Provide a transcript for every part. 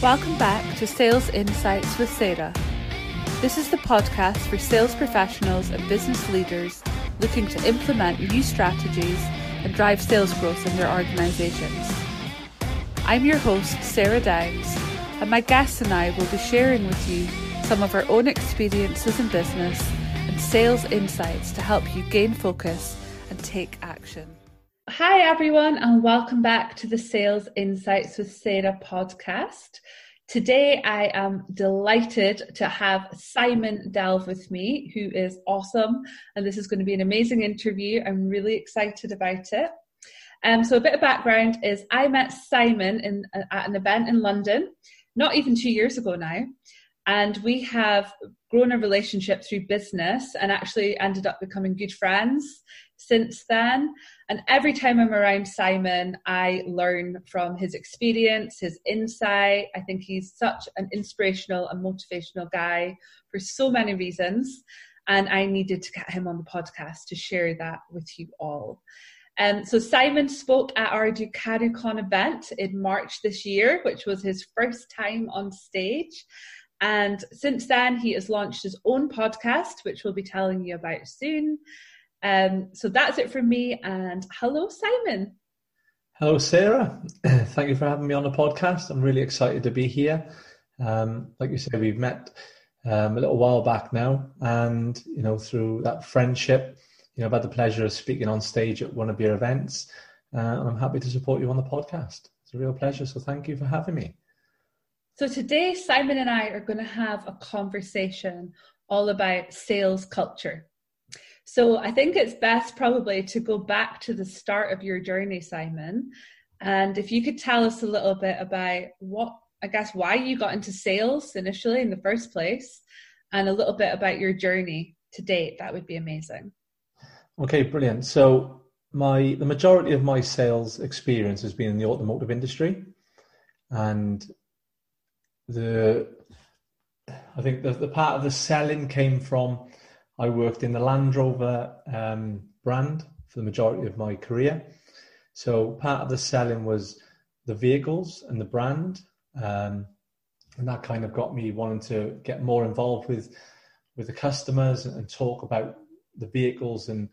Welcome back to Sales Insights with Sarah. This is the podcast for sales professionals and business leaders looking to implement new strategies and drive sales growth in their organizations. I'm your host, Sarah Downs, and my guests and I will be sharing with you some of our own experiences in business and sales insights to help you gain focus and take action. Hi, everyone, and welcome back to the Sales Insights with Sarah podcast. Today, I am delighted to have Simon Delve with me, who is awesome, and this is going to be an amazing interview. I'm really excited about it. Um, so, a bit of background is I met Simon in, at an event in London, not even two years ago now, and we have grown a relationship through business and actually ended up becoming good friends since then. And every time I'm around Simon, I learn from his experience, his insight. I think he's such an inspirational and motivational guy for so many reasons. And I needed to get him on the podcast to share that with you all. Um, so Simon spoke at our DucatiCon event in March this year, which was his first time on stage. And since then, he has launched his own podcast, which we'll be telling you about soon. Um, so that's it from me. And hello, Simon. Hello, Sarah. Thank you for having me on the podcast. I'm really excited to be here. Um, like you said, we've met um, a little while back now, and you know, through that friendship, you know, I've had the pleasure of speaking on stage at one of your events, uh, and I'm happy to support you on the podcast. It's a real pleasure. So thank you for having me. So today, Simon and I are going to have a conversation all about sales culture. So I think it's best probably to go back to the start of your journey, Simon. And if you could tell us a little bit about what, I guess, why you got into sales initially in the first place, and a little bit about your journey to date, that would be amazing. Okay, brilliant. So my the majority of my sales experience has been in the automotive industry, and the I think the, the part of the selling came from I worked in the Land Rover um, brand for the majority of my career. So part of the selling was the vehicles and the brand, um, and that kind of got me wanting to get more involved with with the customers and, talk about the vehicles and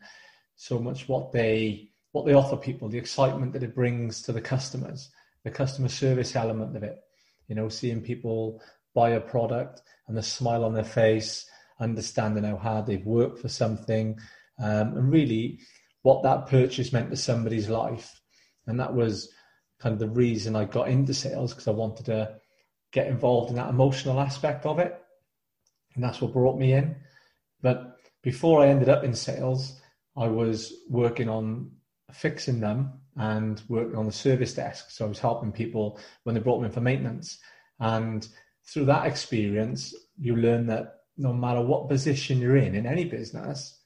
so much what they what they offer people, the excitement that it brings to the customers, the customer service element of it. You know, seeing people buy a product and the smile on their face understanding how hard they've worked for something, um, and really what that purchase meant to somebody's life. And that was kind of the reason I got into sales because I wanted to get involved in that emotional aspect of it. And that's what brought me in. But before I ended up in sales, I was working on fixing them and working on the service desk. So I was helping people when they brought them in for maintenance. And through that experience, you learn that no matter what position you're in in any business,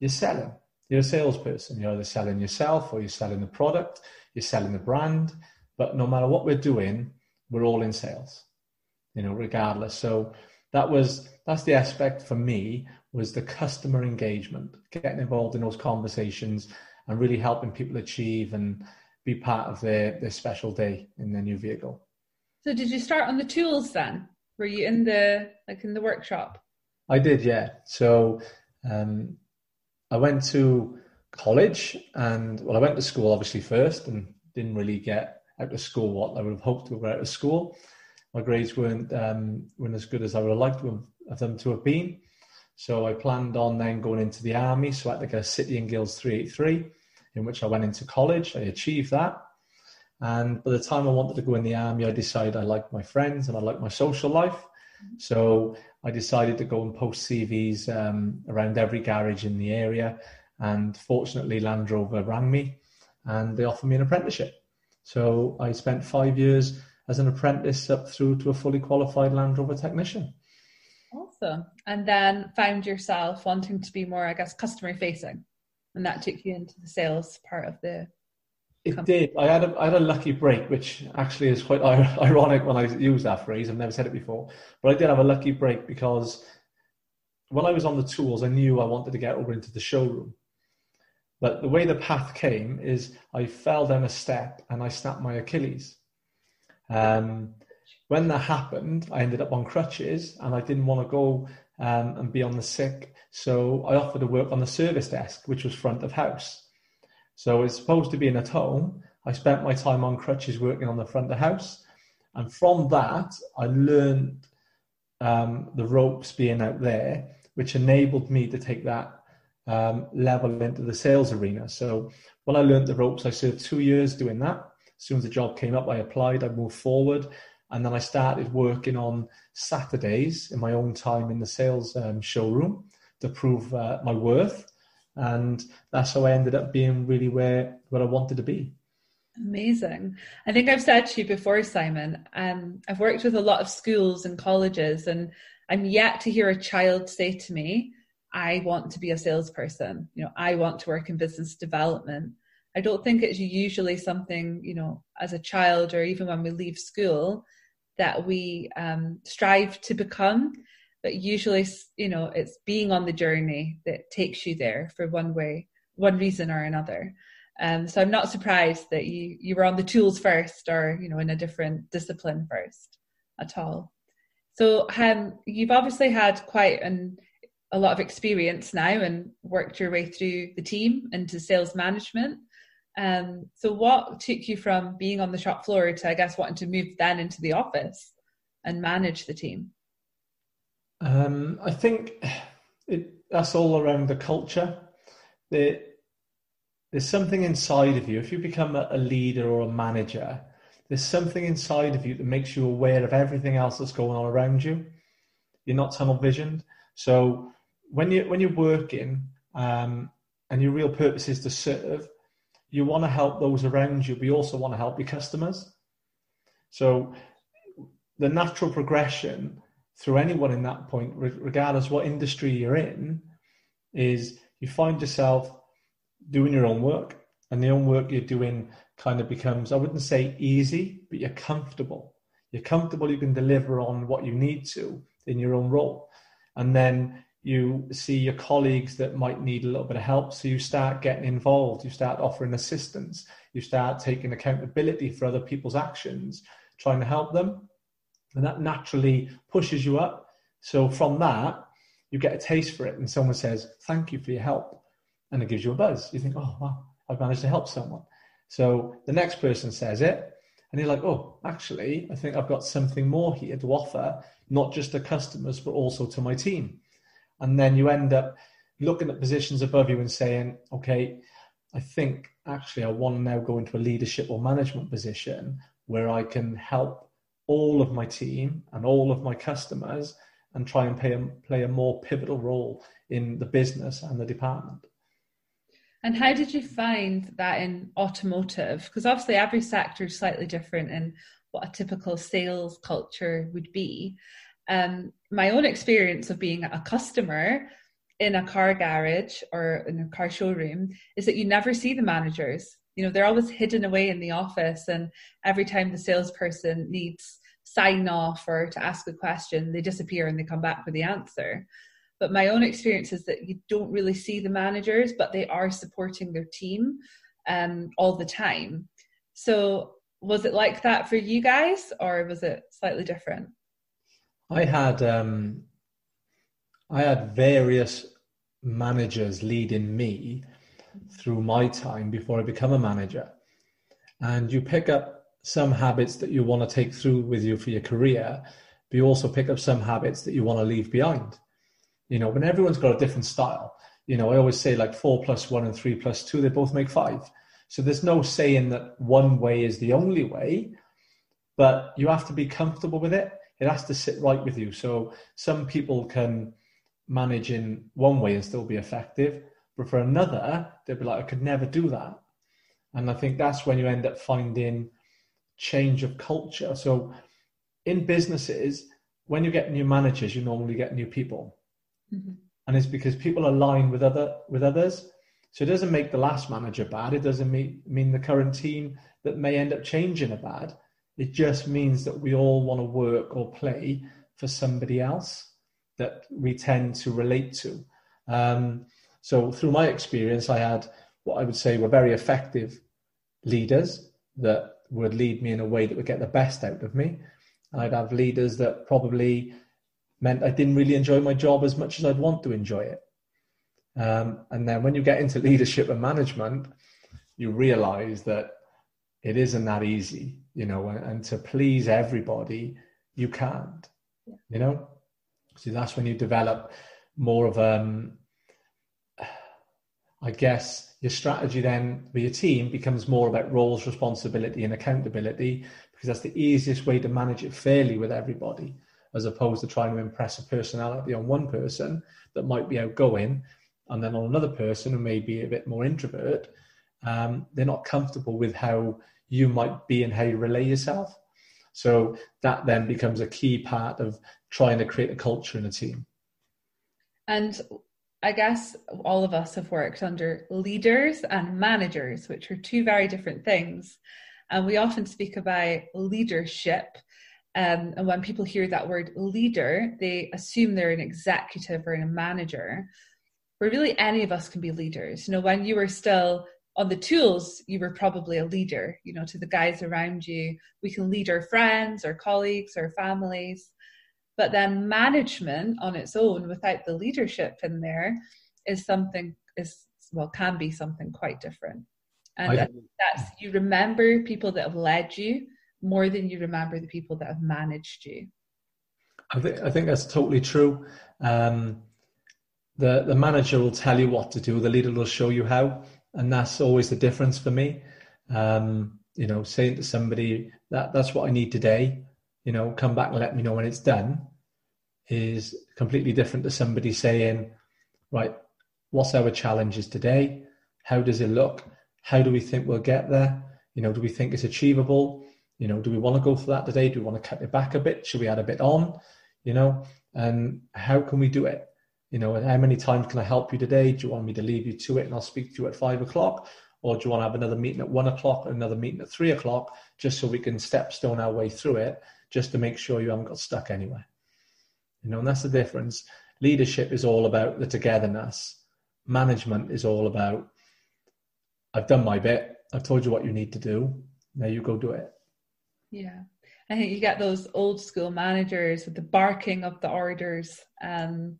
you're selling. You're a salesperson. You're either selling yourself or you're selling the product, you're selling the brand. But no matter what we're doing, we're all in sales, you know, regardless. So that was that's the aspect for me was the customer engagement, getting involved in those conversations and really helping people achieve and be part of their, their special day in their new vehicle. So did you start on the tools then? Were you in the like in the workshop? I did, yeah. So um, I went to college, and well, I went to school obviously first, and didn't really get out of school what I would have hoped to get out of school. My grades weren't um, weren't as good as I would have liked them to have been. So I planned on then going into the army. So I had to get a City and Guilds 383, in which I went into college. I achieved that. And by the time I wanted to go in the army, I decided I liked my friends and I liked my social life. So I decided to go and post CVs um, around every garage in the area. And fortunately, Land Rover rang me and they offered me an apprenticeship. So I spent five years as an apprentice up through to a fully qualified Land Rover technician. Awesome. And then found yourself wanting to be more, I guess, customer facing. And that took you into the sales part of the it did. I had a, I had a lucky break, which actually is quite ironic when I use that phrase. I've never said it before, but I did have a lucky break because when I was on the tools, I knew I wanted to get over into the showroom. But the way the path came is I fell down a step and I snapped my Achilles. Um, when that happened, I ended up on crutches and I didn't want to go um, and be on the sick. So I offered to work on the service desk, which was front of house. So it's supposed to be in at home. I spent my time on crutches working on the front of the house. And from that, I learned um, the ropes being out there, which enabled me to take that um, level into the sales arena. So when I learned the ropes, I served two years doing that. As soon as the job came up, I applied, I moved forward. And then I started working on Saturdays in my own time in the sales um, showroom to prove uh, my worth. And that's how I ended up being really where, where I wanted to be. Amazing. I think I've said to you before, Simon, um, I've worked with a lot of schools and colleges, and I'm yet to hear a child say to me, I want to be a salesperson. You know, I want to work in business development. I don't think it's usually something, you know, as a child or even when we leave school that we um, strive to become. But usually, you know, it's being on the journey that takes you there for one way, one reason or another. Um, so I'm not surprised that you you were on the tools first, or you know, in a different discipline first, at all. So um, you've obviously had quite an, a lot of experience now and worked your way through the team into sales management. Um, so what took you from being on the shop floor to, I guess, wanting to move then into the office and manage the team? Um, I think it, that's all around the culture. The, there's something inside of you. If you become a, a leader or a manager, there's something inside of you that makes you aware of everything else that's going on around you. You're not tunnel visioned. So when you when you're working um, and your real purpose is to serve, you want to help those around you, but you also want to help your customers. So the natural progression through anyone in that point, regardless what industry you're in, is you find yourself doing your own work, and the own work you're doing kind of becomes, I wouldn't say easy, but you're comfortable. You're comfortable, you can deliver on what you need to in your own role. And then you see your colleagues that might need a little bit of help. So you start getting involved, you start offering assistance, you start taking accountability for other people's actions, trying to help them. And that naturally pushes you up. So from that, you get a taste for it, and someone says, Thank you for your help. And it gives you a buzz. You think, Oh, wow, I've managed to help someone. So the next person says it, and you're like, Oh, actually, I think I've got something more here to offer, not just to customers, but also to my team and then you end up looking at positions above you and saying, okay, I think actually I want to now go into a leadership or management position where I can help all of my team and all of my customers and try and play a, play a more pivotal role in the business and the department. And how did you find that in automotive? Because obviously every sector is slightly different in what a typical sales culture would be um, my own experience of being a customer in a car garage or in a car showroom is that you never see the managers. You know, they're always hidden away in the office, and every time the salesperson needs sign off or to ask a question, they disappear and they come back with the answer. But my own experience is that you don't really see the managers, but they are supporting their team um, all the time. So, was it like that for you guys, or was it slightly different? I had um, I had various managers leading me through my time before I become a manager, and you pick up some habits that you want to take through with you for your career, but you also pick up some habits that you want to leave behind. You know, when everyone's got a different style. You know, I always say like four plus one and three plus two, they both make five. So there's no saying that one way is the only way, but you have to be comfortable with it it has to sit right with you. So some people can manage in one way and still be effective, but for another, they'll be like, I could never do that. And I think that's when you end up finding change of culture. So in businesses, when you get new managers, you normally get new people. Mm-hmm. And it's because people align with other with others. So it doesn't make the last manager bad. It doesn't mean, mean the current team that may end up changing are bad. It just means that we all want to work or play for somebody else that we tend to relate to. Um, so, through my experience, I had what I would say were very effective leaders that would lead me in a way that would get the best out of me. I'd have leaders that probably meant I didn't really enjoy my job as much as I'd want to enjoy it. Um, and then when you get into leadership and management, you realize that it isn't that easy, you know, and, and to please everybody, you can't, yeah. you know. So that's when you develop more of um, I guess your strategy then with your team becomes more about roles, responsibility, and accountability because that's the easiest way to manage it fairly with everybody, as opposed to trying to impress a personality on one person that might be outgoing, and then on another person who may be a bit more introvert. Um, they're not comfortable with how you might be and how you relay yourself. So that then becomes a key part of trying to create a culture in a team. And I guess all of us have worked under leaders and managers, which are two very different things. And we often speak about leadership. Um, and when people hear that word leader, they assume they're an executive or a manager. Where really any of us can be leaders. You know, when you were still on the tools, you were probably a leader, you know, to the guys around you. We can lead our friends, our colleagues, our families. But then management on its own, without the leadership in there, is something is well can be something quite different. And I, that's you remember people that have led you more than you remember the people that have managed you. I think I think that's totally true. Um, the the manager will tell you what to do. The leader will show you how and that's always the difference for me. Um, you know, saying to somebody that that's what I need today, you know, come back and let me know when it's done, is completely different to somebody saying, right, what's our challenges today? How does it look? How do we think we'll get there? You know, do we think it's achievable? You know, do we want to go for that today? Do we want to cut it back a bit? Should we add a bit on? You know, and how can we do it? you know, and how many times can I help you today? Do you want me to leave you to it and I'll speak to you at five o'clock? Or do you want to have another meeting at one o'clock, another meeting at three o'clock, just so we can step stone our way through it, just to make sure you haven't got stuck anywhere? You know, and that's the difference. Leadership is all about the togetherness. Management is all about, I've done my bit. I've told you what you need to do. Now you go do it. Yeah. I think you get those old school managers with the barking of the orders. Um,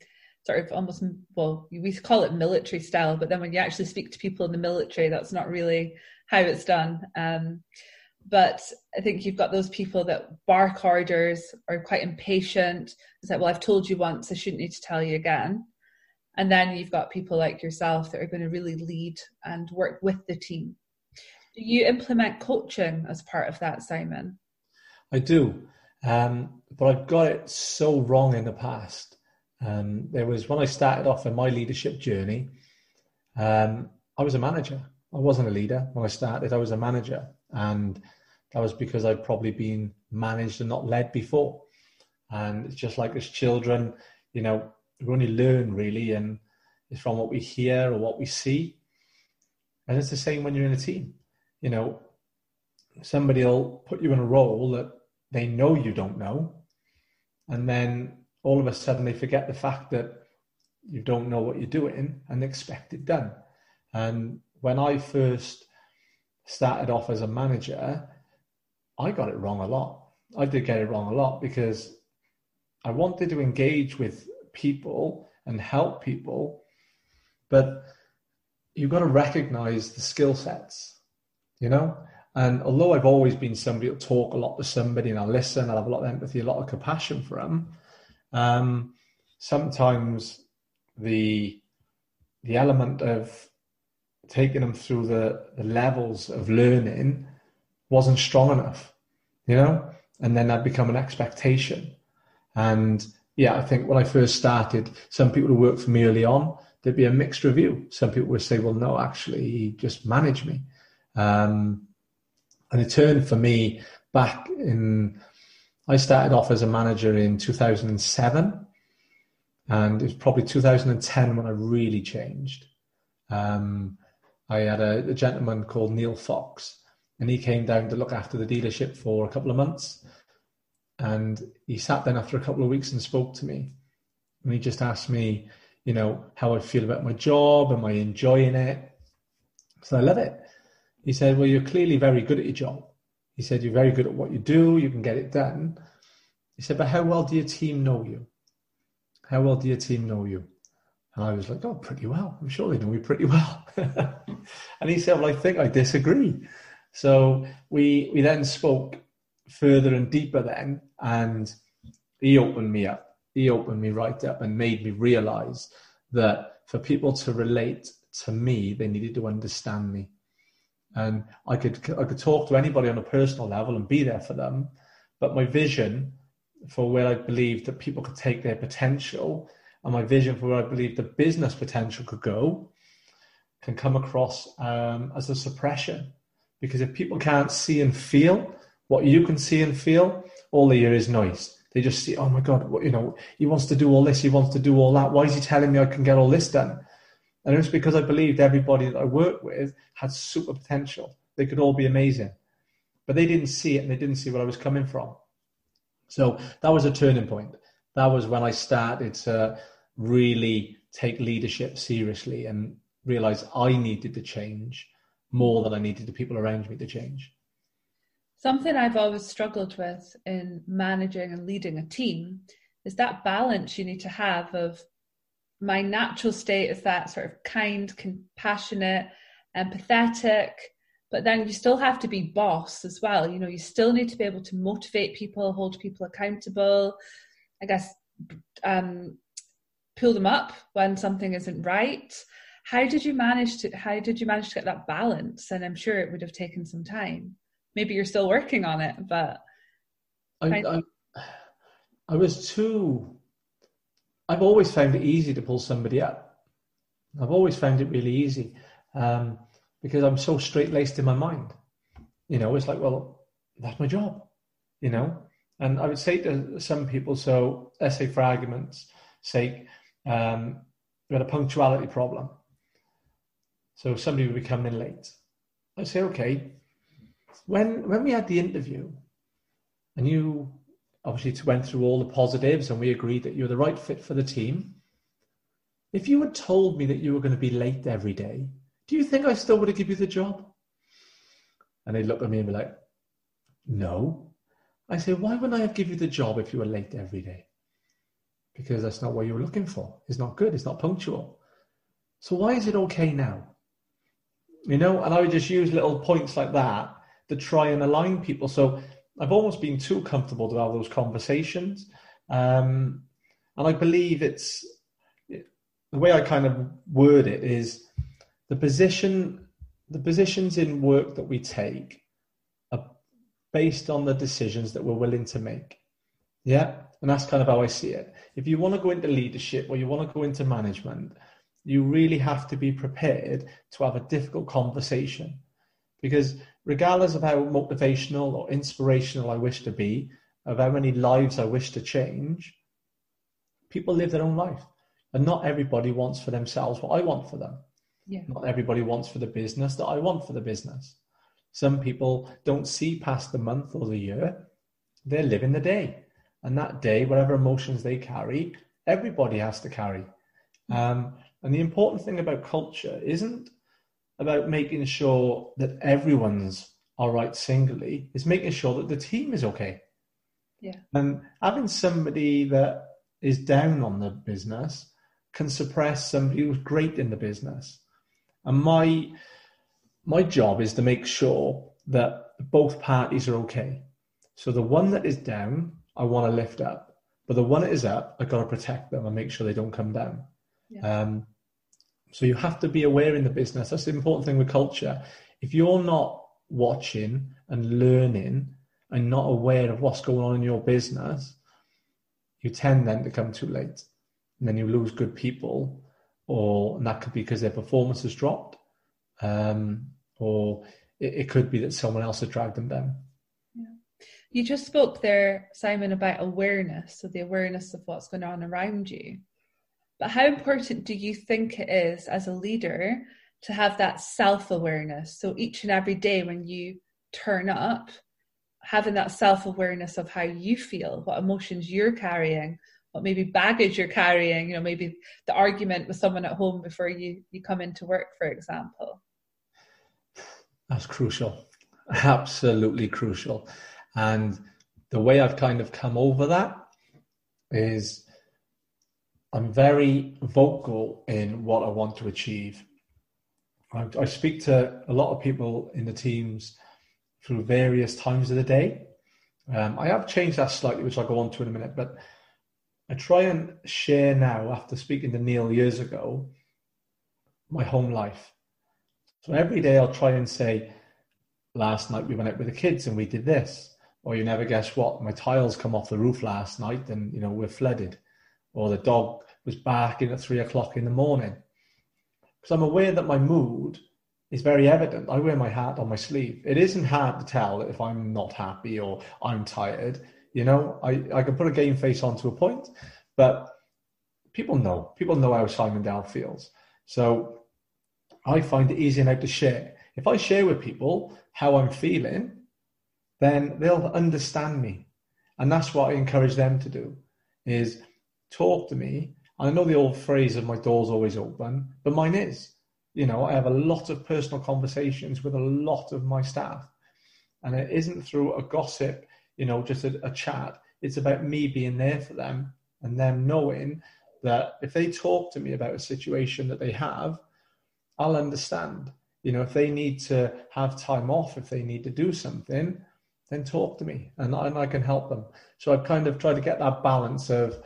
sort of almost well we call it military style but then when you actually speak to people in the military that's not really how it's done um, but i think you've got those people that bark orders are quite impatient it's like well i've told you once i shouldn't need to tell you again and then you've got people like yourself that are going to really lead and work with the team do you implement coaching as part of that simon i do um, but i've got it so wrong in the past um, there was when I started off in my leadership journey, um, I was a manager. I wasn't a leader when I started. I was a manager, and that was because I'd probably been managed and not led before. And it's just like as children, you know, we only learn really, and it's from what we hear or what we see. And it's the same when you're in a team. You know, somebody will put you in a role that they know you don't know, and then all of a sudden they forget the fact that you don't know what you're doing and expect it done. And when I first started off as a manager, I got it wrong a lot. I did get it wrong a lot because I wanted to engage with people and help people, but you've got to recognize the skill sets, you know? And although I've always been somebody who'll talk a lot to somebody and I'll listen, I'll have a lot of empathy, a lot of compassion for them, um, sometimes the the element of taking them through the, the levels of learning wasn't strong enough, you know, and then that become an expectation. And yeah, I think when I first started, some people who worked for me early on, there'd be a mixed review. Some people would say, well, no, actually, he just managed me. Um, and it turned for me back in I started off as a manager in 2007, and it was probably 2010 when I really changed. Um, I had a, a, gentleman called Neil Fox, and he came down to look after the dealership for a couple of months. And he sat down after a couple of weeks and spoke to me. And he just asked me, you know, how I feel about my job. Am I enjoying it? So I love it. He said, Well, you're clearly very good at your job. He said, You're very good at what you do, you can get it done. he said, but how well do your team know you? How well do your team know you? And I was like, oh, pretty well. I'm sure they know me pretty well. and he said, well, I think I disagree. So we we then spoke further and deeper then, and he opened me up. He opened me right up and made me realize that for people to relate to me, they needed to understand me. And I could I could talk to anybody on a personal level and be there for them, but my vision for where I believe that people could take their potential and my vision for where I believe the business potential could go can come across um, as a suppression. Because if people can't see and feel what you can see and feel, all they hear is noise. They just see, oh my God, what, you know, he wants to do all this, he wants to do all that. Why is he telling me I can get all this done? And it was because I believed everybody that I worked with had super potential. They could all be amazing. But they didn't see it and they didn't see where I was coming from. So that was a turning point. That was when I started to really take leadership seriously and realize I needed to change more than I needed the people around me to change. Something I've always struggled with in managing and leading a team is that balance you need to have of my natural state is that sort of kind, compassionate, empathetic, but then you still have to be boss as well. You know you still need to be able to motivate people hold people accountable. I guess um, pull them up when something isn't right how did you manage to how did you manage to get that balance and i'm sure it would have taken some time maybe you're still working on it but I, I, I was too i've always found it easy to pull somebody up i've always found it really easy um, because I'm so straight laced in my mind. You know, it's like, well, that's my job, you know? And I would say to some people, so let's say for argument's sake, um, we had a punctuality problem. So somebody would be coming late. I say, okay, when when we had the interview, and you obviously went through all the positives, and we agreed that you're the right fit for the team. If you had told me that you were going to be late every day, do you think I still would have given you the job? And they'd look at me and be like, No. I say, Why wouldn't I have given you the job if you were late every day? Because that's not what you were looking for. It's not good. It's not punctual. So why is it okay now? You know, and I would just use little points like that to try and align people. So I've almost been too comfortable to have those conversations. Um, and I believe it's the way I kind of word it is the position the positions in work that we take are based on the decisions that we're willing to make. Yeah. And that's kind of how I see it. If you want to go into leadership or you want to go into management, you really have to be prepared to have a difficult conversation. Because regardless of how motivational or inspirational I wish to be, of how many lives I wish to change, people live their own life. And not everybody wants for themselves what I want for them. Yeah. Not everybody wants for the business that I want for the business. Some people don't see past the month or the year. They're living the day. And that day, whatever emotions they carry, everybody has to carry. Um, and the important thing about culture isn't about making sure that everyone's all right singly, it's making sure that the team is okay. Yeah. And having somebody that is down on the business can suppress somebody who's great in the business. And my my job is to make sure that both parties are okay. So the one that is down, I want to lift up, but the one that is up, I've got to protect them and make sure they don't come down. Yeah. Um, so you have to be aware in the business. That's the important thing with culture. If you're not watching and learning and not aware of what's going on in your business, you tend then to come too late, and then you lose good people or that could be because their performance has dropped, um, or it, it, could be that someone else has dragged them down. Yeah. You just spoke there, Simon, about awareness, so the awareness of what's going on around you. But how important do you think it is as a leader to have that self awareness? So each and every day when you turn up, having that self awareness of how you feel, what emotions you're carrying, what maybe baggage you're carrying you know maybe the argument with someone at home before you you come into work for example. That's crucial. Absolutely crucial. And the way I've kind of come over that is I'm very vocal in what I want to achieve. I, I speak to a lot of people in the teams through various times of the day. Um, I have changed that slightly, which I'll go on to in a minute, but I try and share now, after speaking to Neil years ago, my home life. So every day I'll try and say, last night we went out with the kids and we did this. Or you never guess what, my tiles come off the roof last night and you know we're flooded. Or the dog was barking at three o'clock in the morning. Because I'm aware that my mood is very evident. I wear my hat on my sleeve. It isn't hard to tell if I'm not happy or I'm tired. You know, I, I can put a game face on to a point, but people know. People know how Simon Dell feels. So I find it easy now to share. If I share with people how I'm feeling, then they'll understand me. And that's what I encourage them to do is talk to me. And I know the old phrase of my door's always open, but mine is. You know, I have a lot of personal conversations with a lot of my staff. And it isn't through a gossip, you know, just a, a chat. It's about me being there for them and them knowing that if they talk to me about a situation that they have, I'll understand. You know, if they need to have time off, if they need to do something, then talk to me and, and I can help them. So I've kind of tried to get that balance of,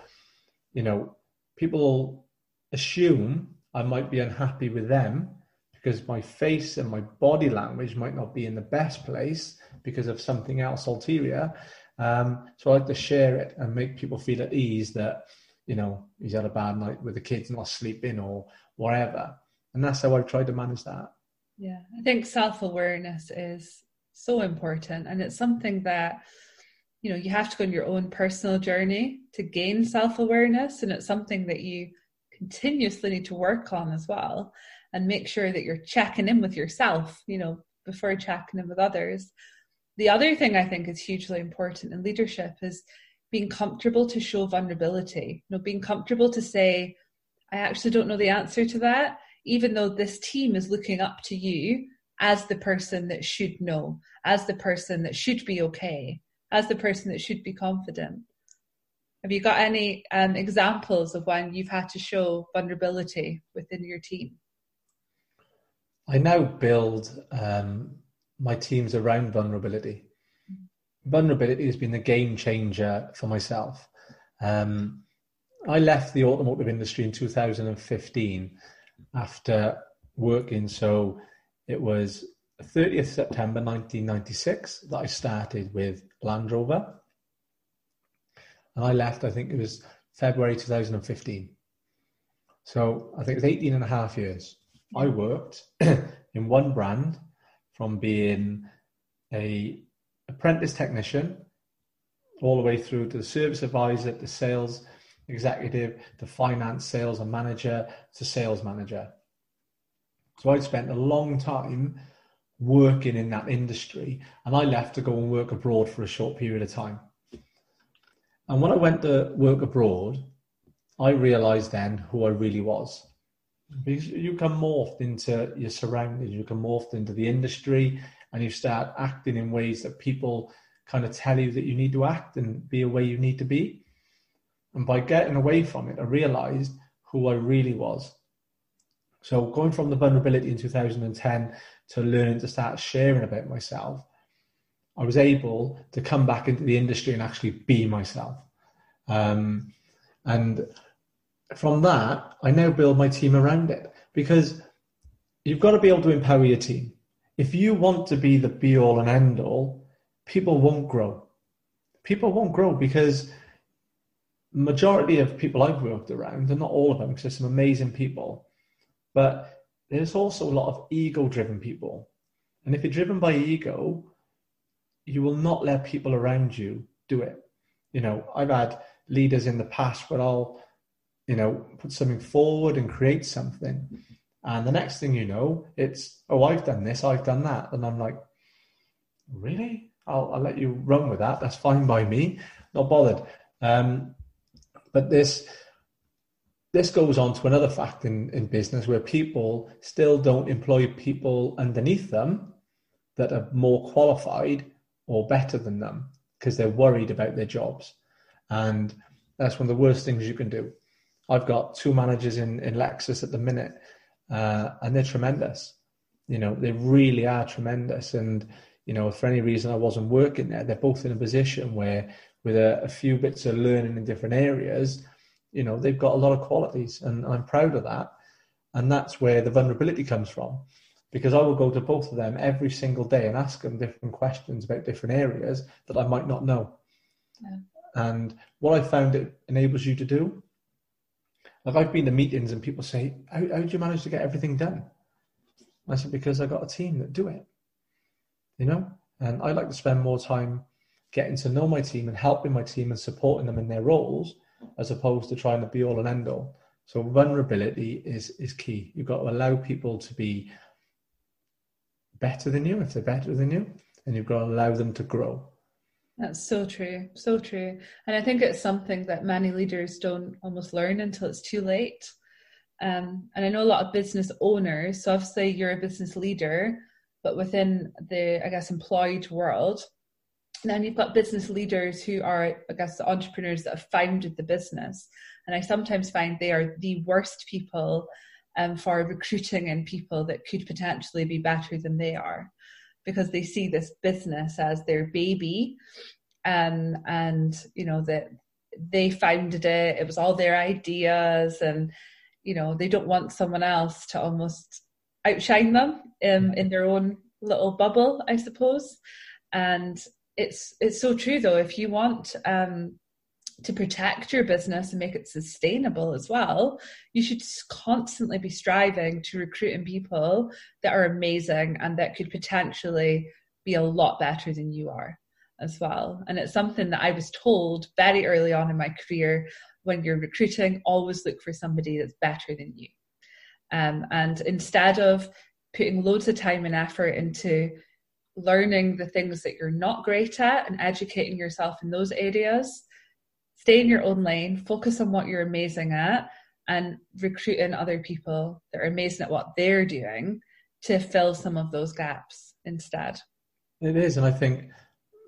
you know, people assume I might be unhappy with them because my face and my body language might not be in the best place because of something else ulterior. Um, so I like to share it and make people feel at ease that, you know, he's had a bad night with the kids not sleeping or whatever. And that's how I've tried to manage that. Yeah, I think self awareness is so important. And it's something that, you know, you have to go on your own personal journey to gain self awareness. And it's something that you continuously need to work on as well and make sure that you're checking in with yourself, you know, before checking in with others. The other thing I think is hugely important in leadership is being comfortable to show vulnerability, you know, being comfortable to say, I actually don't know the answer to that, even though this team is looking up to you as the person that should know, as the person that should be okay, as the person that should be confident. Have you got any um, examples of when you've had to show vulnerability within your team? I now build um, my teams around vulnerability. Vulnerability has been the game changer for myself. Um, I left the automotive industry in 2015 after working. So it was 30th September 1996 that I started with Land Rover. And I left, I think it was February 2015. So I think it's 18 and a half years. I worked in one brand from being a apprentice technician all the way through to the service advisor, to sales executive, to finance sales and manager, to sales manager. So I'd spent a long time working in that industry and I left to go and work abroad for a short period of time. And when I went to work abroad, I realized then who I really was. Because you can morph into your surroundings, you can morph into the industry, and you start acting in ways that people kind of tell you that you need to act and be a way you need to be. And by getting away from it, I realized who I really was. So going from the vulnerability in 2010 to learning to start sharing about myself, I was able to come back into the industry and actually be myself. Um, and from that, I now build my team around it because you've got to be able to empower your team. If you want to be the be all and end all, people won't grow. People won't grow because majority of people I've worked around, and not all of them, because there's some amazing people, but there's also a lot of ego driven people. And if you're driven by ego, you will not let people around you do it. You know, I've had leaders in the past where I'll, you know, put something forward and create something. And the next thing you know, it's, oh, I've done this, I've done that. And I'm like, really? I'll, I'll let you run with that. That's fine by me. Not bothered. Um, but this this goes on to another fact in, in business where people still don't employ people underneath them that are more qualified or better than them. because they're worried about their jobs. And that's one of the worst things you can do. I've got two managers in, in Lexus at the minute, uh, and they're tremendous. You know, they really are tremendous. And, you know, for any reason I wasn't working there, they're both in a position where, with a, a few bits of learning in different areas, you know, they've got a lot of qualities, and I'm proud of that. And that's where the vulnerability comes from because I will go to both of them every single day and ask them different questions about different areas that I might not know. Yeah. And what I found it enables you to do, like I've been to meetings and people say, how, how did you manage to get everything done? I said, because I got a team that do it, you know? And I like to spend more time getting to know my team and helping my team and supporting them in their roles as opposed to trying to be all and end all. So vulnerability is, is key. You've got to allow people to be better than you if they're better than you, and you've got to allow them to grow. That's so true, so true. And I think it's something that many leaders don't almost learn until it's too late. Um, and I know a lot of business owners, so obviously you're a business leader, but within the, I guess, employed world, then you've got business leaders who are, I guess, the entrepreneurs that have founded the business. And I sometimes find they are the worst people um, for recruiting in people that could potentially be better than they are because they see this business as their baby um, and you know that they founded it it was all their ideas and you know they don't want someone else to almost outshine them um, in their own little bubble i suppose and it's it's so true though if you want um, to protect your business and make it sustainable as well, you should constantly be striving to recruit in people that are amazing and that could potentially be a lot better than you are as well. And it's something that I was told very early on in my career when you're recruiting, always look for somebody that's better than you. Um, and instead of putting loads of time and effort into learning the things that you're not great at and educating yourself in those areas, stay in your own lane, focus on what you're amazing at, and recruit in other people that are amazing at what they're doing to fill some of those gaps instead. It is, and I think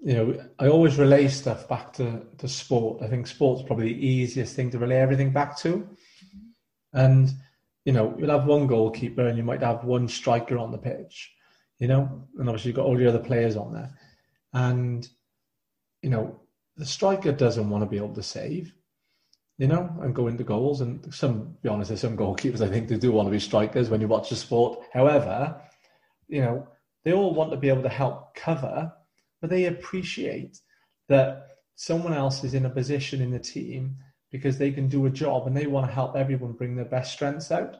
you know I always relay stuff back to to sport. I think sport's probably the easiest thing to relay everything back to, mm-hmm. and you know you'll have one goalkeeper and you might have one striker on the pitch, you know, and obviously you've got all the other players on there, and you know the striker doesn't want to be able to save, you know, and go into goals. And some, be honest, there's some goalkeepers I think they do want to be strikers when you watch the sport. However, you know, they all want to be able to help cover, but they appreciate that someone else is in a position in the team because they can do a job and they want to help everyone bring their best strengths out.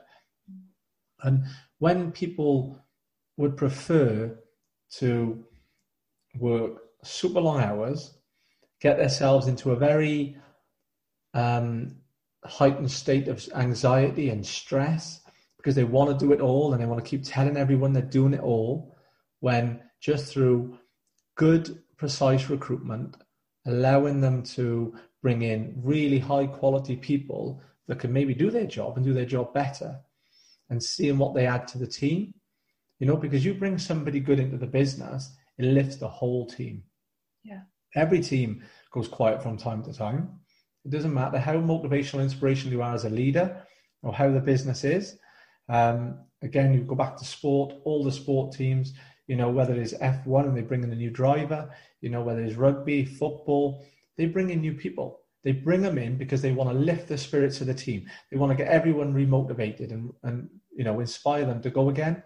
And when people would prefer to work super long hours get themselves into a very um, heightened state of anxiety and stress because they want to do it all and they want to keep telling everyone they're doing it all when just through good, precise recruitment, allowing them to bring in really high quality people that can maybe do their job and do their job better and seeing what they add to the team. You know, because you bring somebody good into the business, it lifts the whole team. Yeah. Every team goes quiet from time to time. It doesn't matter how motivational, inspirational you are as a leader or how the business is. Um, again, you go back to sport, all the sport teams, you know, whether it's F1 and they bring in a new driver, you know, whether it's rugby, football, they bring in new people. They bring them in because they want to lift the spirits of the team. They want to get everyone remotivated and, and you know, inspire them to go again.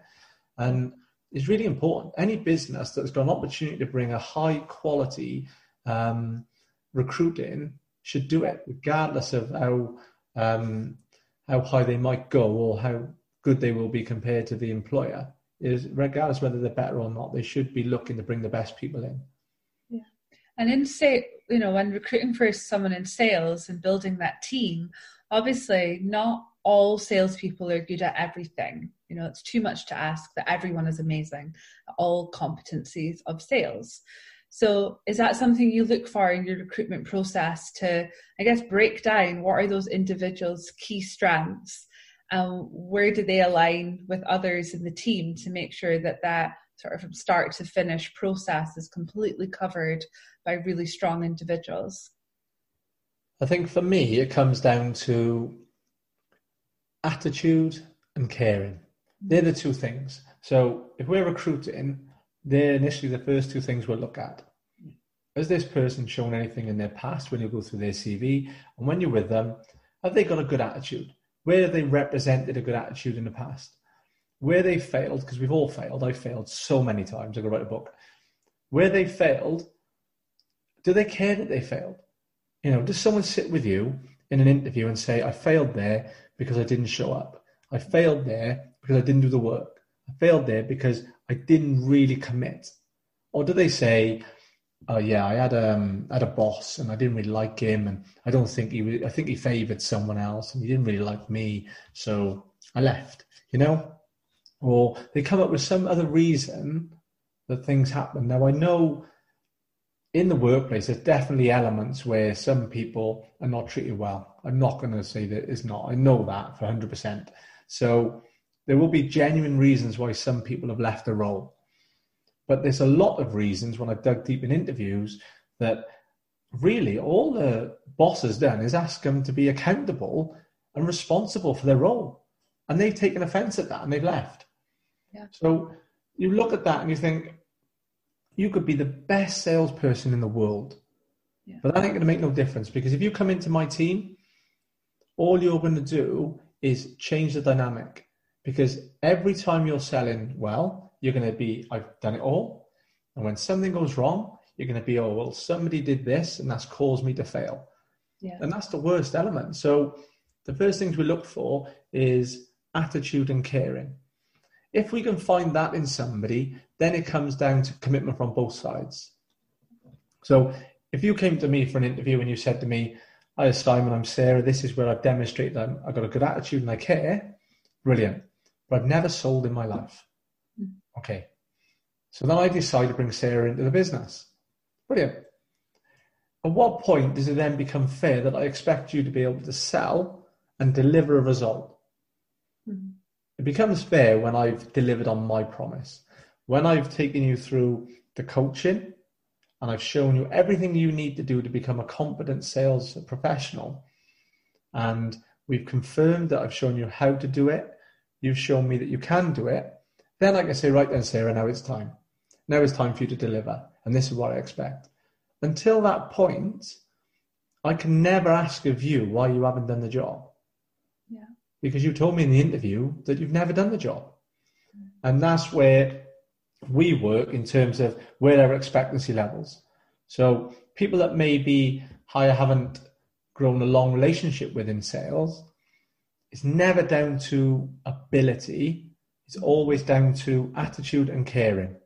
And is really important. Any business that's got an opportunity to bring a high quality um, recruiting should do it, regardless of how um, how high they might go or how good they will be compared to the employer. Is regardless whether they're better or not, they should be looking to bring the best people in. Yeah, and in say you know when recruiting for someone in sales and building that team, obviously not all salespeople are good at everything. You know, it's too much to ask that everyone is amazing at all competencies of sales. So, is that something you look for in your recruitment process to, I guess, break down what are those individuals' key strengths? and where do they align with others in the team to make sure that that sort of from start to finish process is completely covered by really strong individuals? I think for me, it comes down to attitude and caring. They're the two things. So if we're recruiting, they're initially the first two things we'll look at. Has this person shown anything in their past when you go through their CV? And when you're with them, have they got a good attitude? Where have they represented a good attitude in the past? Where they failed, because we've all failed. I've failed so many times. I could write a book. Where they failed, do they care that they failed? You know, does someone sit with you in an interview and say, I failed there because I didn't show up? I failed there because I didn't do the work. I failed there because I didn't really commit. Or do they say, oh yeah, I had um had a boss and I didn't really like him and I don't think he I think he favored someone else and he didn't really like me, so I left, you know? Or they come up with some other reason that things happen. Now I know in the workplace there's definitely elements where some people are not treated well. I'm not going to say that it's not. I know that for 100%. So there will be genuine reasons why some people have left a role. But there's a lot of reasons when I've dug deep in interviews that really all the boss has done is ask them to be accountable and responsible for their role. And they've taken offense at that and they've left. Yeah. So you look at that and you think, you could be the best salesperson in the world. Yeah. But that ain't going to make no difference because if you come into my team, all you're going to do is change the dynamic. Because every time you're selling well, you're going to be, I've done it all. And when something goes wrong, you're going to be, oh, well, somebody did this and that's caused me to fail. Yeah. And that's the worst element. So the first things we look for is attitude and caring. If we can find that in somebody, then it comes down to commitment from both sides. So if you came to me for an interview and you said to me, Hi, Simon, I'm Sarah. This is where I've demonstrated that I've got a good attitude and I care. Brilliant. But I've never sold in my life. Okay. So then I decide to bring Sarah into the business. Brilliant. At what point does it then become fair that I expect you to be able to sell and deliver a result? Mm-hmm. It becomes fair when I've delivered on my promise. When I've taken you through the coaching and I've shown you everything you need to do to become a competent sales professional, and we've confirmed that I've shown you how to do it, you've shown me that you can do it, then I can say, right then, Sarah, now it's time. Now it's time for you to deliver. And this is what I expect. Until that point, I can never ask of you why you haven't done the job Yeah. because you told me in the interview that you've never done the job. And that's where we work in terms of where our expectancy levels. So people that maybe I haven't grown a long relationship with in sales, it's never down to ability. It's always down to attitude and caring.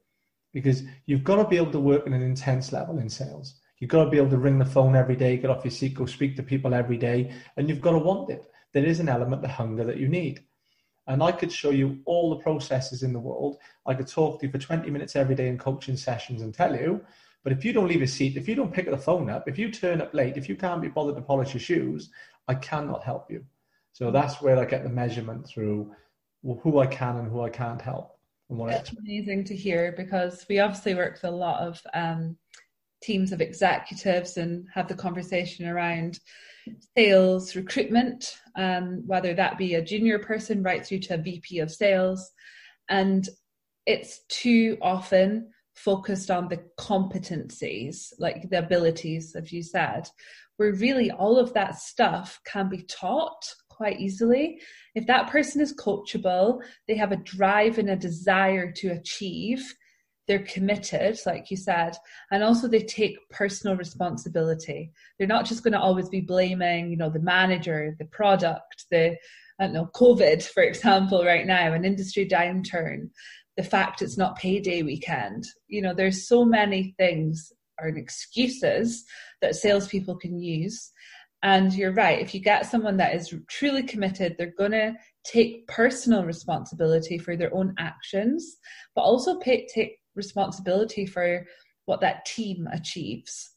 Because you've got to be able to work at an intense level in sales. You've got to be able to ring the phone every day, get off your seat, go speak to people every day, and you've got to want it there is an element of hunger that you need. And I could show you all the processes in the world. I could talk to you for 20 minutes every day in coaching sessions and tell you. But if you don't leave a seat, if you don't pick the phone up, if you turn up late, if you can't be bothered to polish your shoes, I cannot help you. So that's where I get the measurement through who I can and who I can't help. And what it's amazing to hear because we obviously work with a lot of um, teams of executives and have the conversation around sales recruitment, um, whether that be a junior person right through to a VP of sales. And it's too often focused on the competencies, like the abilities, as you said, where really all of that stuff can be taught quite easily. If that person is coachable, they have a drive and a desire to achieve, they're committed, like you said, and also they take personal responsibility. They're not just going to always be blaming, you know, the manager, the product, the I don't know, COVID, for example, right now, an industry downturn, the fact it's not payday weekend. You know, there's so many things or excuses that salespeople can use. And you're right, if you get someone that is truly committed, they're going to take personal responsibility for their own actions, but also pay, take responsibility for what that team achieves.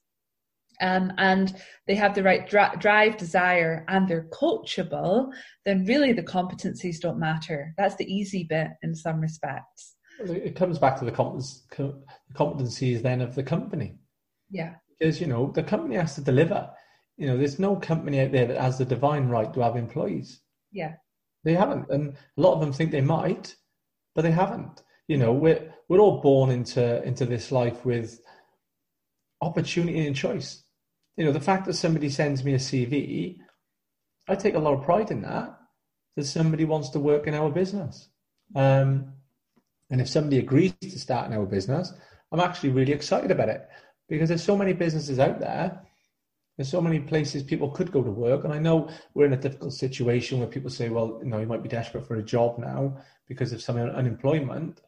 Um, and they have the right dri- drive, desire, and they're coachable, then really the competencies don't matter. That's the easy bit in some respects. It comes back to the competencies then of the company. Yeah. Because, you know, the company has to deliver. You know, there's no company out there that has the divine right to have employees. Yeah. They haven't. And a lot of them think they might, but they haven't. You know, we're, we're all born into, into this life with opportunity and choice. You know, the fact that somebody sends me a CV, I take a lot of pride in that, that somebody wants to work in our business. Um, and if somebody agrees to start in our business, I'm actually really excited about it because there's so many businesses out there. There's so many places people could go to work. And I know we're in a difficult situation where people say, well, you know, you might be desperate for a job now because of some unemployment.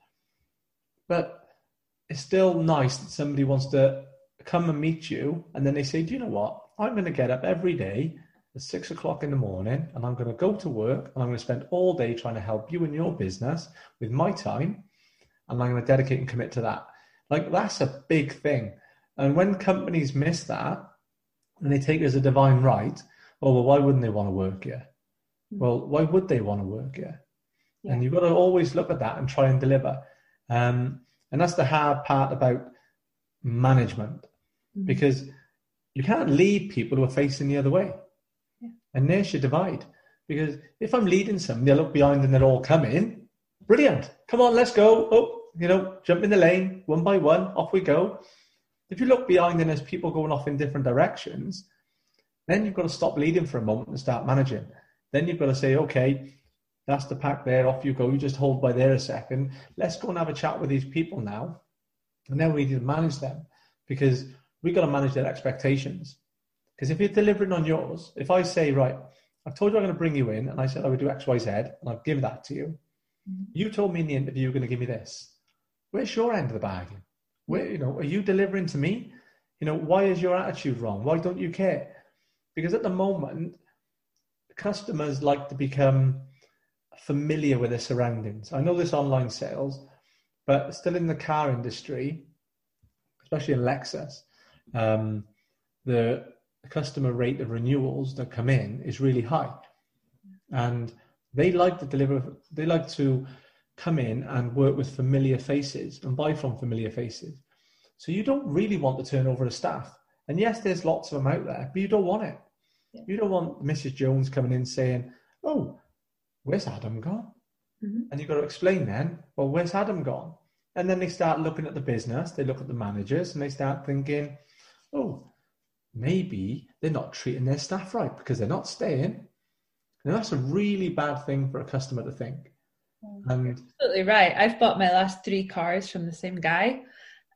But it's still nice that somebody wants to come and meet you. And then they say, do you know what? I'm going to get up every day at six o'clock in the morning and I'm going to go to work and I'm going to spend all day trying to help you in your business with my time. And I'm going to dedicate and commit to that. Like that's a big thing. And when companies miss that and they take it as a divine right, oh, well, why wouldn't they want to work here? Hmm. Well, why would they want to work here? Yeah. And you've got to always look at that and try and deliver. Um, and that's the hard part about management mm-hmm. because you can't lead people who are facing the other way. Yeah. And there's your divide. Because if I'm leading some, they look behind and they're all coming. Brilliant. Come on, let's go. Oh, you know, jump in the lane, one by one, off we go. If you look behind and there's people going off in different directions, then you've got to stop leading for a moment and start managing. Then you've got to say, okay, that's the pack there, off you go. You just hold by there a second. Let's go and have a chat with these people now. And then we need to manage them because we've got to manage their expectations. Because if you're delivering on yours, if I say, right, I've told you I'm going to bring you in, and I said I would do X, Y, Z, and I've given that to you. Mm-hmm. You told me in the interview you're going to give me this. Where's your end of the bargain? Where, you know, are you delivering to me? You know, why is your attitude wrong? Why don't you care? Because at the moment, customers like to become familiar with their surroundings. I know this online sales, but still in the car industry, especially in Lexus, um, the customer rate of renewals that come in is really high, and they like to deliver. They like to come in and work with familiar faces and buy from familiar faces. So you don't really want the turnover of staff. And yes, there's lots of them out there, but you don't want it. Yeah. You don't want Mrs. Jones coming in saying, "Oh, where's Adam gone?" Mm-hmm. And you've got to explain then, well, where's Adam gone? And then they start looking at the business, they look at the managers, and they start thinking, oh, maybe they're not treating their staff right because they're not staying. And that's a really bad thing for a customer to think. And absolutely right. I've bought my last three cars from the same guy.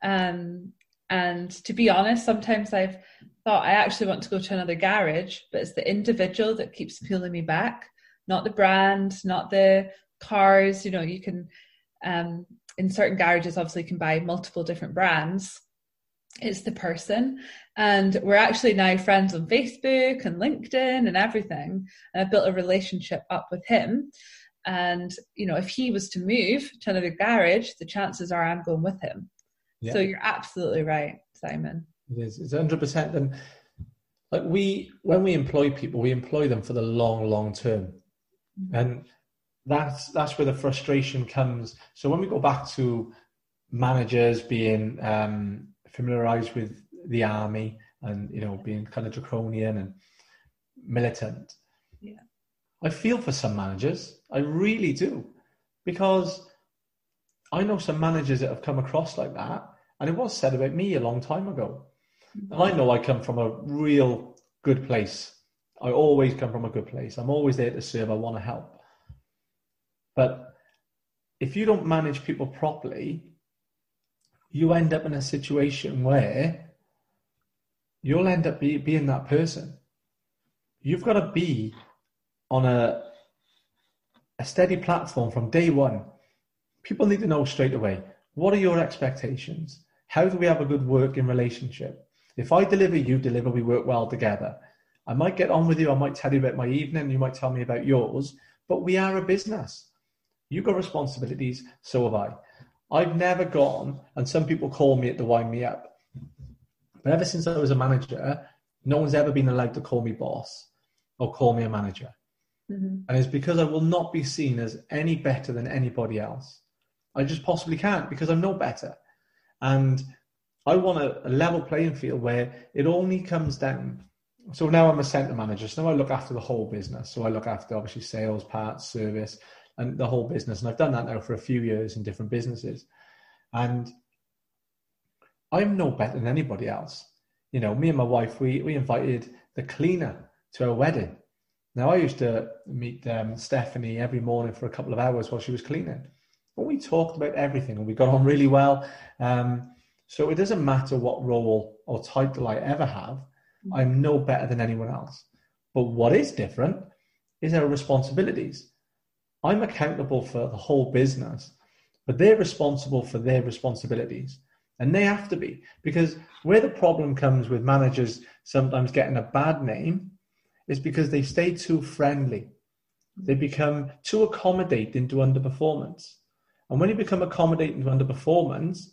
Um, and to be honest, sometimes I've thought I actually want to go to another garage, but it's the individual that keeps pulling me back, not the brand, not the cars. You know, you can, um, in certain garages, obviously, you can buy multiple different brands. It's the person. And we're actually now friends on Facebook and LinkedIn and everything. And I've built a relationship up with him. And, you know, if he was to move to another garage, the chances are I'm going with him. Yeah. So you're absolutely right, Simon. It is. It's 100%. And like we, when we employ people, we employ them for the long, long term. Mm-hmm. And that's, that's where the frustration comes. So when we go back to managers being um, familiarized with the army and, you know, being kind of draconian and militant, yeah. I feel for some managers. I really do. Because I know some managers that have come across like that, and it was said about me a long time ago. And I mm-hmm. know I come from a real good place. I always come from a good place. I'm always there to serve. I want to help. But if you don't manage people properly, you end up in a situation where you'll end up be, being that person. You've got to be on a a steady platform from day one. People need to know straight away what are your expectations? How do we have a good working relationship? If I deliver, you deliver, we work well together. I might get on with you, I might tell you about my evening, you might tell me about yours, but we are a business. You've got responsibilities, so have I. I've never gone, and some people call me it to wind me up. But ever since I was a manager, no one's ever been allowed to call me boss or call me a manager. Mm-hmm. And it's because I will not be seen as any better than anybody else. I just possibly can't because I'm no better. And I want a, a level playing field where it only comes down. So now I'm a center manager. So now I look after the whole business. So I look after obviously sales, parts, service, and the whole business. And I've done that now for a few years in different businesses. And I'm no better than anybody else. You know, me and my wife, we, we invited the cleaner to our wedding. Now, I used to meet um, Stephanie every morning for a couple of hours while she was cleaning. But we talked about everything and we got on really well. Um, so it doesn't matter what role or title I ever have, I'm no better than anyone else. But what is different is our responsibilities. I'm accountable for the whole business, but they're responsible for their responsibilities. And they have to be because where the problem comes with managers sometimes getting a bad name is because they stay too friendly. They mm. become too accommodating to underperformance. And when you become accommodating to underperformance,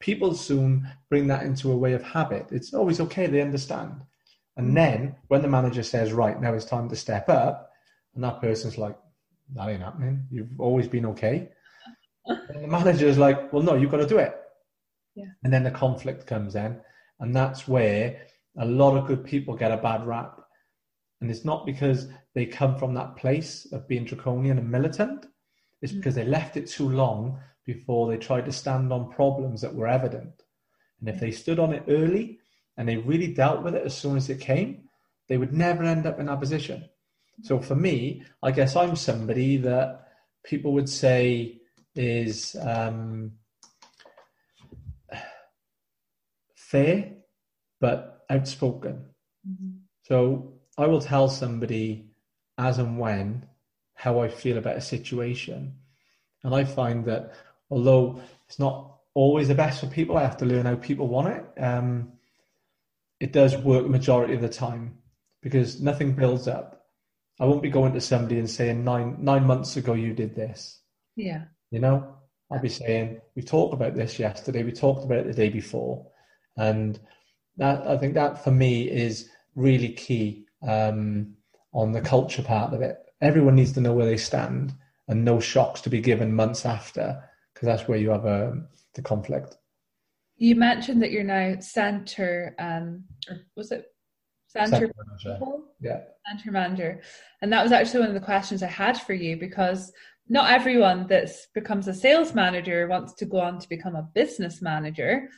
people soon bring that into a way of habit. It's always okay, they understand. And mm. then when the manager says, right, now it's time to step up, and that person's like, that ain't happening. You've always been okay. and the manager's like, well, no, you've got to do it. Yeah. And then the conflict comes in. And that's where a lot of good people get a bad rap. And it's not because they come from that place of being draconian and militant. It's because they left it too long before they tried to stand on problems that were evident. And if they stood on it early and they really dealt with it as soon as it came, they would never end up in that position. So for me, I guess I'm somebody that people would say is um, fair but outspoken. Mm-hmm. So I will tell somebody as and when how I feel about a situation. And I find that although it's not always the best for people. I have to learn how people want it. Um, it does work the majority of the time because nothing builds up. I won't be going to somebody and saying nine nine months ago you did this. Yeah. You know, I'll be saying we talked about this yesterday. We talked about it the day before, and that I think that for me is really key um, on the culture part of it. Everyone needs to know where they stand and no shocks to be given months after because that's where you have um, the conflict. You mentioned that you're now center, um, or was it center, manager? Yeah, center manager, and that was actually one of the questions I had for you because not everyone that becomes a sales manager wants to go on to become a business manager,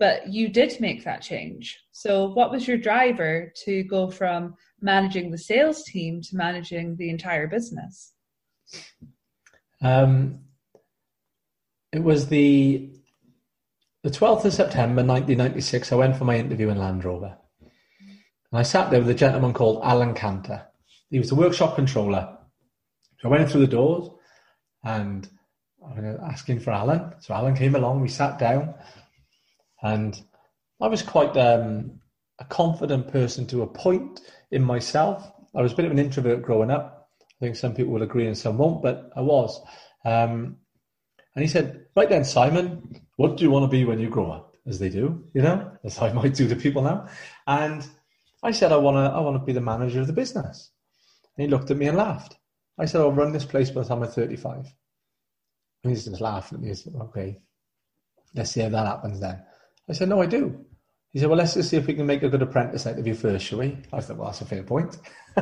but you did make that change. So, what was your driver to go from managing the sales team to managing the entire business? Um, it was the the 12th of September 1996. I went for my interview in Land Rover. And I sat there with a gentleman called Alan Cantor. He was the workshop controller. So I went through the doors and I asking for Alan. So Alan came along, we sat down, and I was quite um, a confident person to a point in myself. I was a bit of an introvert growing up. I think some people will agree and some won't, but I was. Um, and he said, Right then, Simon, what do you want to be when you grow up? As they do, you know, as I might do to people now. And I said, I want to, I want to be the manager of the business. And he looked at me and laughed. I said, I'll run this place by the time I'm 35. And he's just laughing at me. He said, okay, let's see how that happens then. I said, no, I do. He said, well, let's just see if we can make a good apprentice out of you first, shall we? I thought, well, that's a fair point.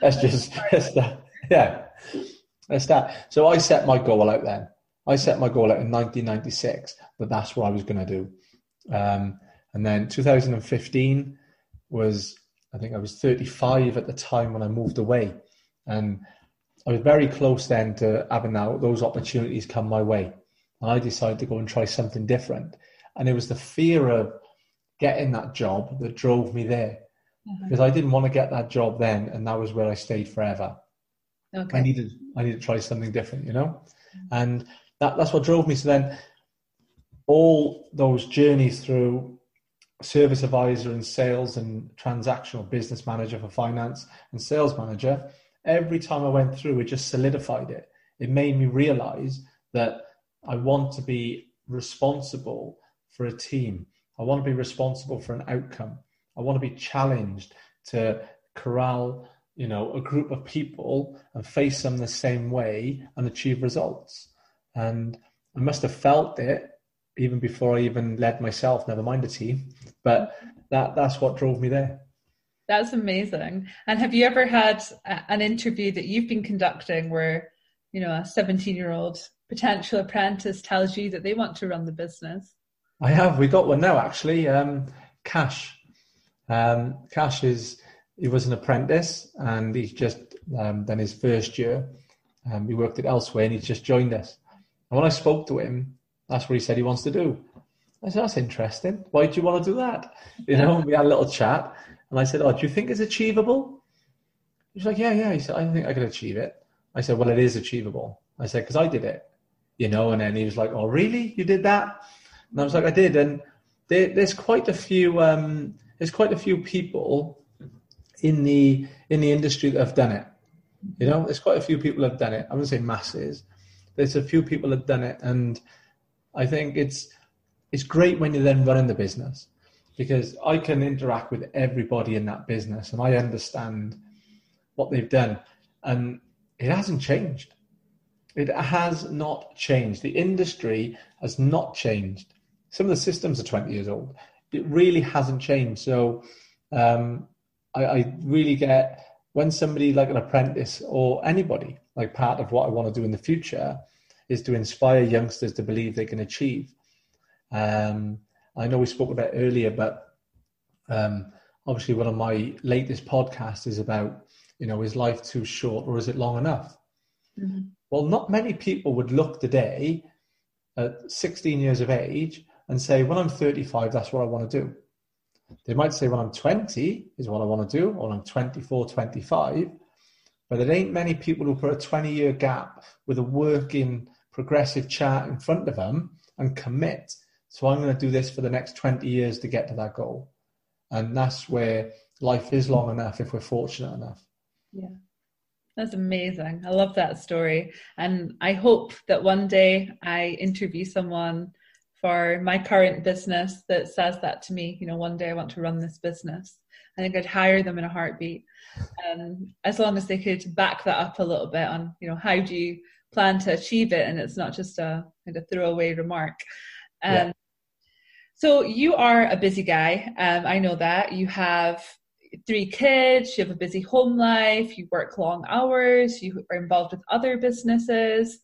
let's just, let's start. yeah, let's start. So I set my goal out then. I set my goal out in 1996 that that's what I was going to do. Um, and then 2015 was, I think I was 35 at the time when I moved away. And I was very close then to having now those opportunities come my way. And I decided to go and try something different. And it was the fear of getting that job that drove me there. Mm-hmm. Because I didn't want to get that job then, and that was where I stayed forever. Okay. I needed I needed to try something different, you know? Mm-hmm. And that, that's what drove me. So then all those journeys through service advisor and sales and transactional business manager for finance and sales manager, every time I went through, it just solidified it. It made me realize that I want to be responsible for a team. I want to be responsible for an outcome. I want to be challenged to corral, you know, a group of people and face them the same way and achieve results. And I must have felt it even before I even led myself, never mind a team. But that that's what drove me there. That's amazing. And have you ever had a, an interview that you've been conducting where, you know, a 17 year old potential apprentice tells you that they want to run the business? I have. We got one now, actually. Um, Cash. Um, Cash is, he was an apprentice and he's just um, done his first year. Um, he worked it elsewhere and he's just joined us. And when I spoke to him, that's what he said he wants to do. I said, that's interesting. Why do you want to do that? You know, we had a little chat and I said, oh, do you think it's achievable? He's like, yeah, yeah. He said, I think I can achieve it. I said, well, it is achievable. I said, because I did it, you know, and then he was like, oh, really? You did that? And I was like, I did. And there, there's quite a few, um, there's quite a few people in the, in the industry that have done it. You know, there's quite a few people have done it. I wouldn't say masses. There's a few people have done it. And I think it's, it's great when you're then running the business because I can interact with everybody in that business and I understand what they've done. And it hasn't changed. It has not changed. The industry has not changed. Some of the systems are 20 years old. It really hasn't changed. So um, I, I really get when somebody like an apprentice or anybody, like part of what I want to do in the future, is to inspire youngsters to believe they can achieve. Um, I know we spoke about earlier, but um, obviously one of my latest podcasts is about, you know, is life too short or is it long enough? Mm-hmm. Well, not many people would look today at 16 years of age and say, when I'm 35, that's what I want to do. They might say, when I'm 20 is what I want to do, or I'm 24, 25. But there ain't many people who put a 20 year gap with a working progressive chart in front of them and commit so I'm going to do this for the next 20 years to get to that goal. And that's where life is long enough if we're fortunate enough. Yeah. That's amazing. I love that story. And I hope that one day I interview someone for my current business that says that to me. You know, one day I want to run this business. I think I'd hire them in a heartbeat. And as long as they could back that up a little bit on, you know, how do you plan to achieve it? And it's not just a kind of throwaway remark. Um, yeah. So you are a busy guy. Um, I know that you have three kids. You have a busy home life. You work long hours. You are involved with other businesses.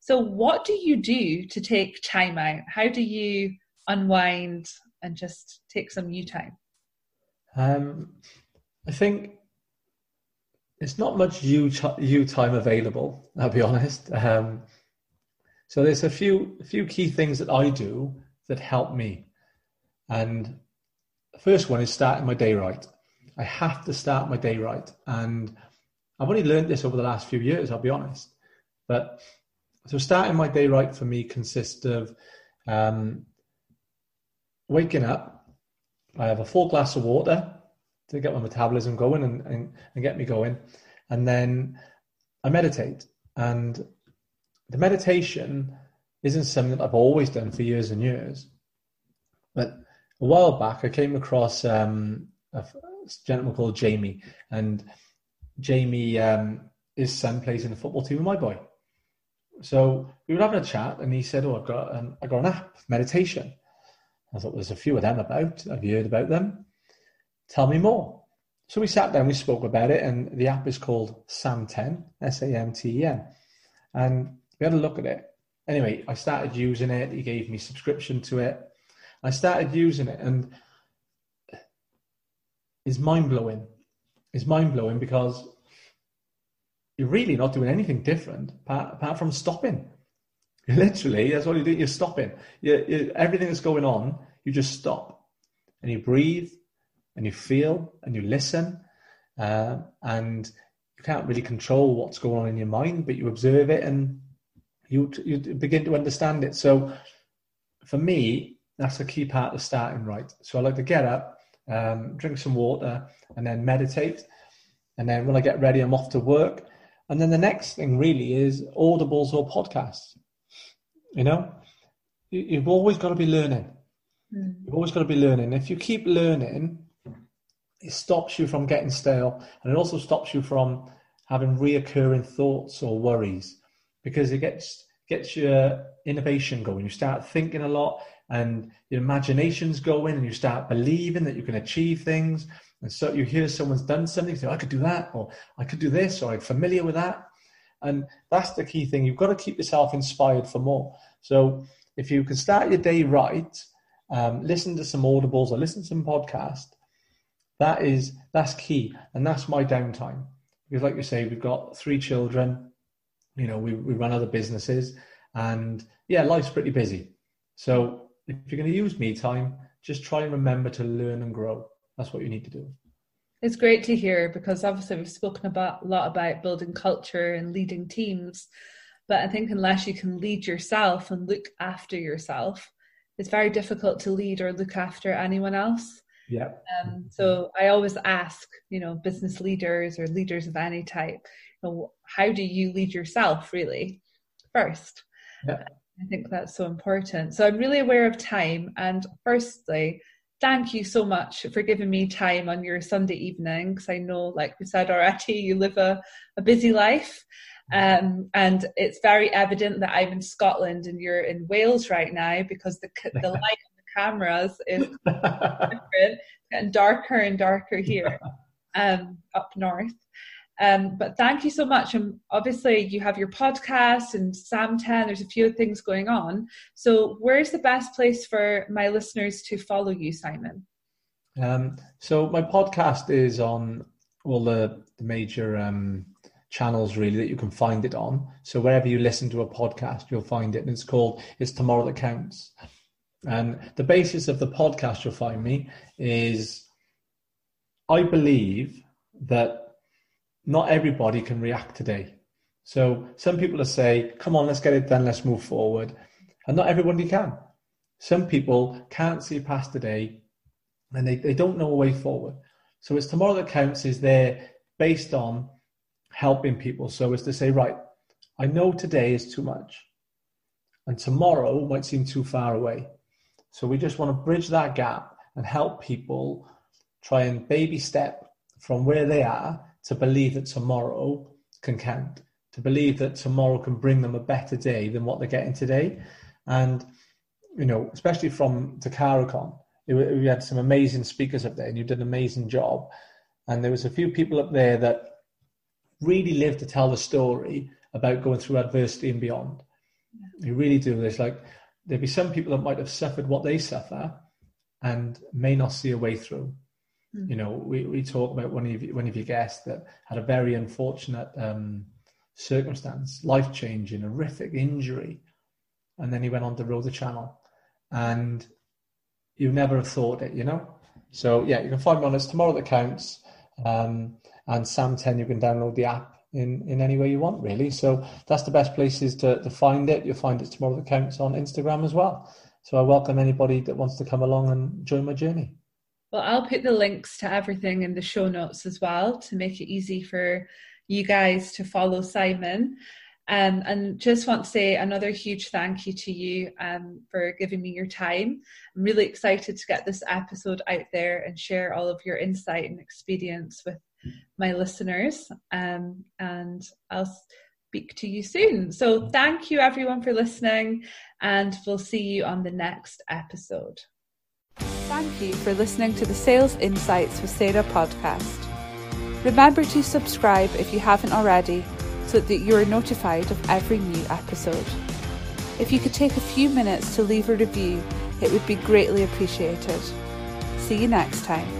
So what do you do to take time out? How do you unwind and just take some you time? Um, I think it's not much you you time available. I'll be honest. Um, so there's a few few key things that I do that help me. And the first one is starting my day right. I have to start my day right. And I've only learned this over the last few years, I'll be honest. But so starting my day right for me consists of um, waking up. I have a full glass of water to get my metabolism going and, and, and get me going. And then I meditate. And the meditation isn't something that I've always done for years and years. But a while back, I came across um, a gentleman called Jamie, and Jamie, um, his son plays in the football team with my boy. So we were having a chat, and he said, "Oh, I've got an, I got an app, meditation." I thought there's a few of them about. Have you heard about them? Tell me more. So we sat down, we spoke about it, and the app is called SAMTEN, S A M T E N, and we had a look at it. Anyway, I started using it. He gave me subscription to it. I started using it and it's mind blowing. It's mind blowing because you're really not doing anything different apart, apart from stopping. Literally, that's what you're doing. You're stopping. you you everything that's going on, you just stop and you breathe and you feel and you listen. Uh, and you can't really control what's going on in your mind, but you observe it and you, you begin to understand it. So for me, that's a key part of starting right. So I like to get up, um, drink some water, and then meditate. And then when I get ready, I'm off to work. And then the next thing really is audibles or podcasts. You know, you've always got to be learning. Mm. You've always got to be learning. If you keep learning, it stops you from getting stale, and it also stops you from having reoccurring thoughts or worries because it gets gets your innovation going. You start thinking a lot and your imagination's going and you start believing that you can achieve things. And so you hear someone's done something, you say, I could do that, or I could do this, or I'm familiar with that. And that's the key thing. You've got to keep yourself inspired for more. So if you can start your day right, um, listen to some audibles or listen to some podcast, that is that's key. And that's my downtime. Because like you say, we've got three children, you know, we, we run other businesses and yeah, life's pretty busy. So if you're going to use me time, just try and remember to learn and grow. That's what you need to do. It's great to hear because obviously we've spoken about a lot about building culture and leading teams. But I think unless you can lead yourself and look after yourself, it's very difficult to lead or look after anyone else. Yeah. Um, so I always ask, you know, business leaders or leaders of any type, you know, how do you lead yourself really first? Yeah. I think that's so important. So I'm really aware of time. And firstly, thank you so much for giving me time on your Sunday evening because I know, like we said already, you live a, a busy life. Um, and it's very evident that I'm in Scotland and you're in Wales right now because the, the light on the cameras is different and darker and darker here um, up north. Um, but thank you so much. And obviously, you have your podcast and Samten, there's a few things going on. So, where's the best place for my listeners to follow you, Simon? Um, so, my podcast is on all the, the major um, channels, really, that you can find it on. So, wherever you listen to a podcast, you'll find it. And it's called It's Tomorrow That Counts. And the basis of the podcast, you'll find me, is I believe that not everybody can react today. So some people will say, come on, let's get it done, let's move forward. And not everybody can. Some people can't see past today and they, they don't know a way forward. So it's tomorrow that counts is there based on helping people. So it's to say, right, I know today is too much and tomorrow might seem too far away. So we just want to bridge that gap and help people try and baby step from where they are to believe that tomorrow can count, to believe that tomorrow can bring them a better day than what they're getting today. And, you know, especially from TakaraCon, we had some amazing speakers up there and you did an amazing job. And there was a few people up there that really lived to tell the story about going through adversity and beyond. You really do. There's like, there'd be some people that might have suffered what they suffer and may not see a way through. You know, we, we talk about one of, one of your guests that had a very unfortunate um, circumstance, life changing, horrific injury. And then he went on to row the channel. And you never have thought it, you know? So, yeah, you can find me on It's Tomorrow That Counts. Um, and Samten, you can download the app in, in any way you want, really. So that's the best places to, to find it. You'll find it Tomorrow That Counts on Instagram as well. So I welcome anybody that wants to come along and join my journey. Well, I'll put the links to everything in the show notes as well to make it easy for you guys to follow Simon. Um, and just want to say another huge thank you to you um, for giving me your time. I'm really excited to get this episode out there and share all of your insight and experience with my listeners. Um, and I'll speak to you soon. So, thank you everyone for listening, and we'll see you on the next episode. Thank you for listening to the Sales Insights with Sarah podcast. Remember to subscribe if you haven't already so that you are notified of every new episode. If you could take a few minutes to leave a review, it would be greatly appreciated. See you next time.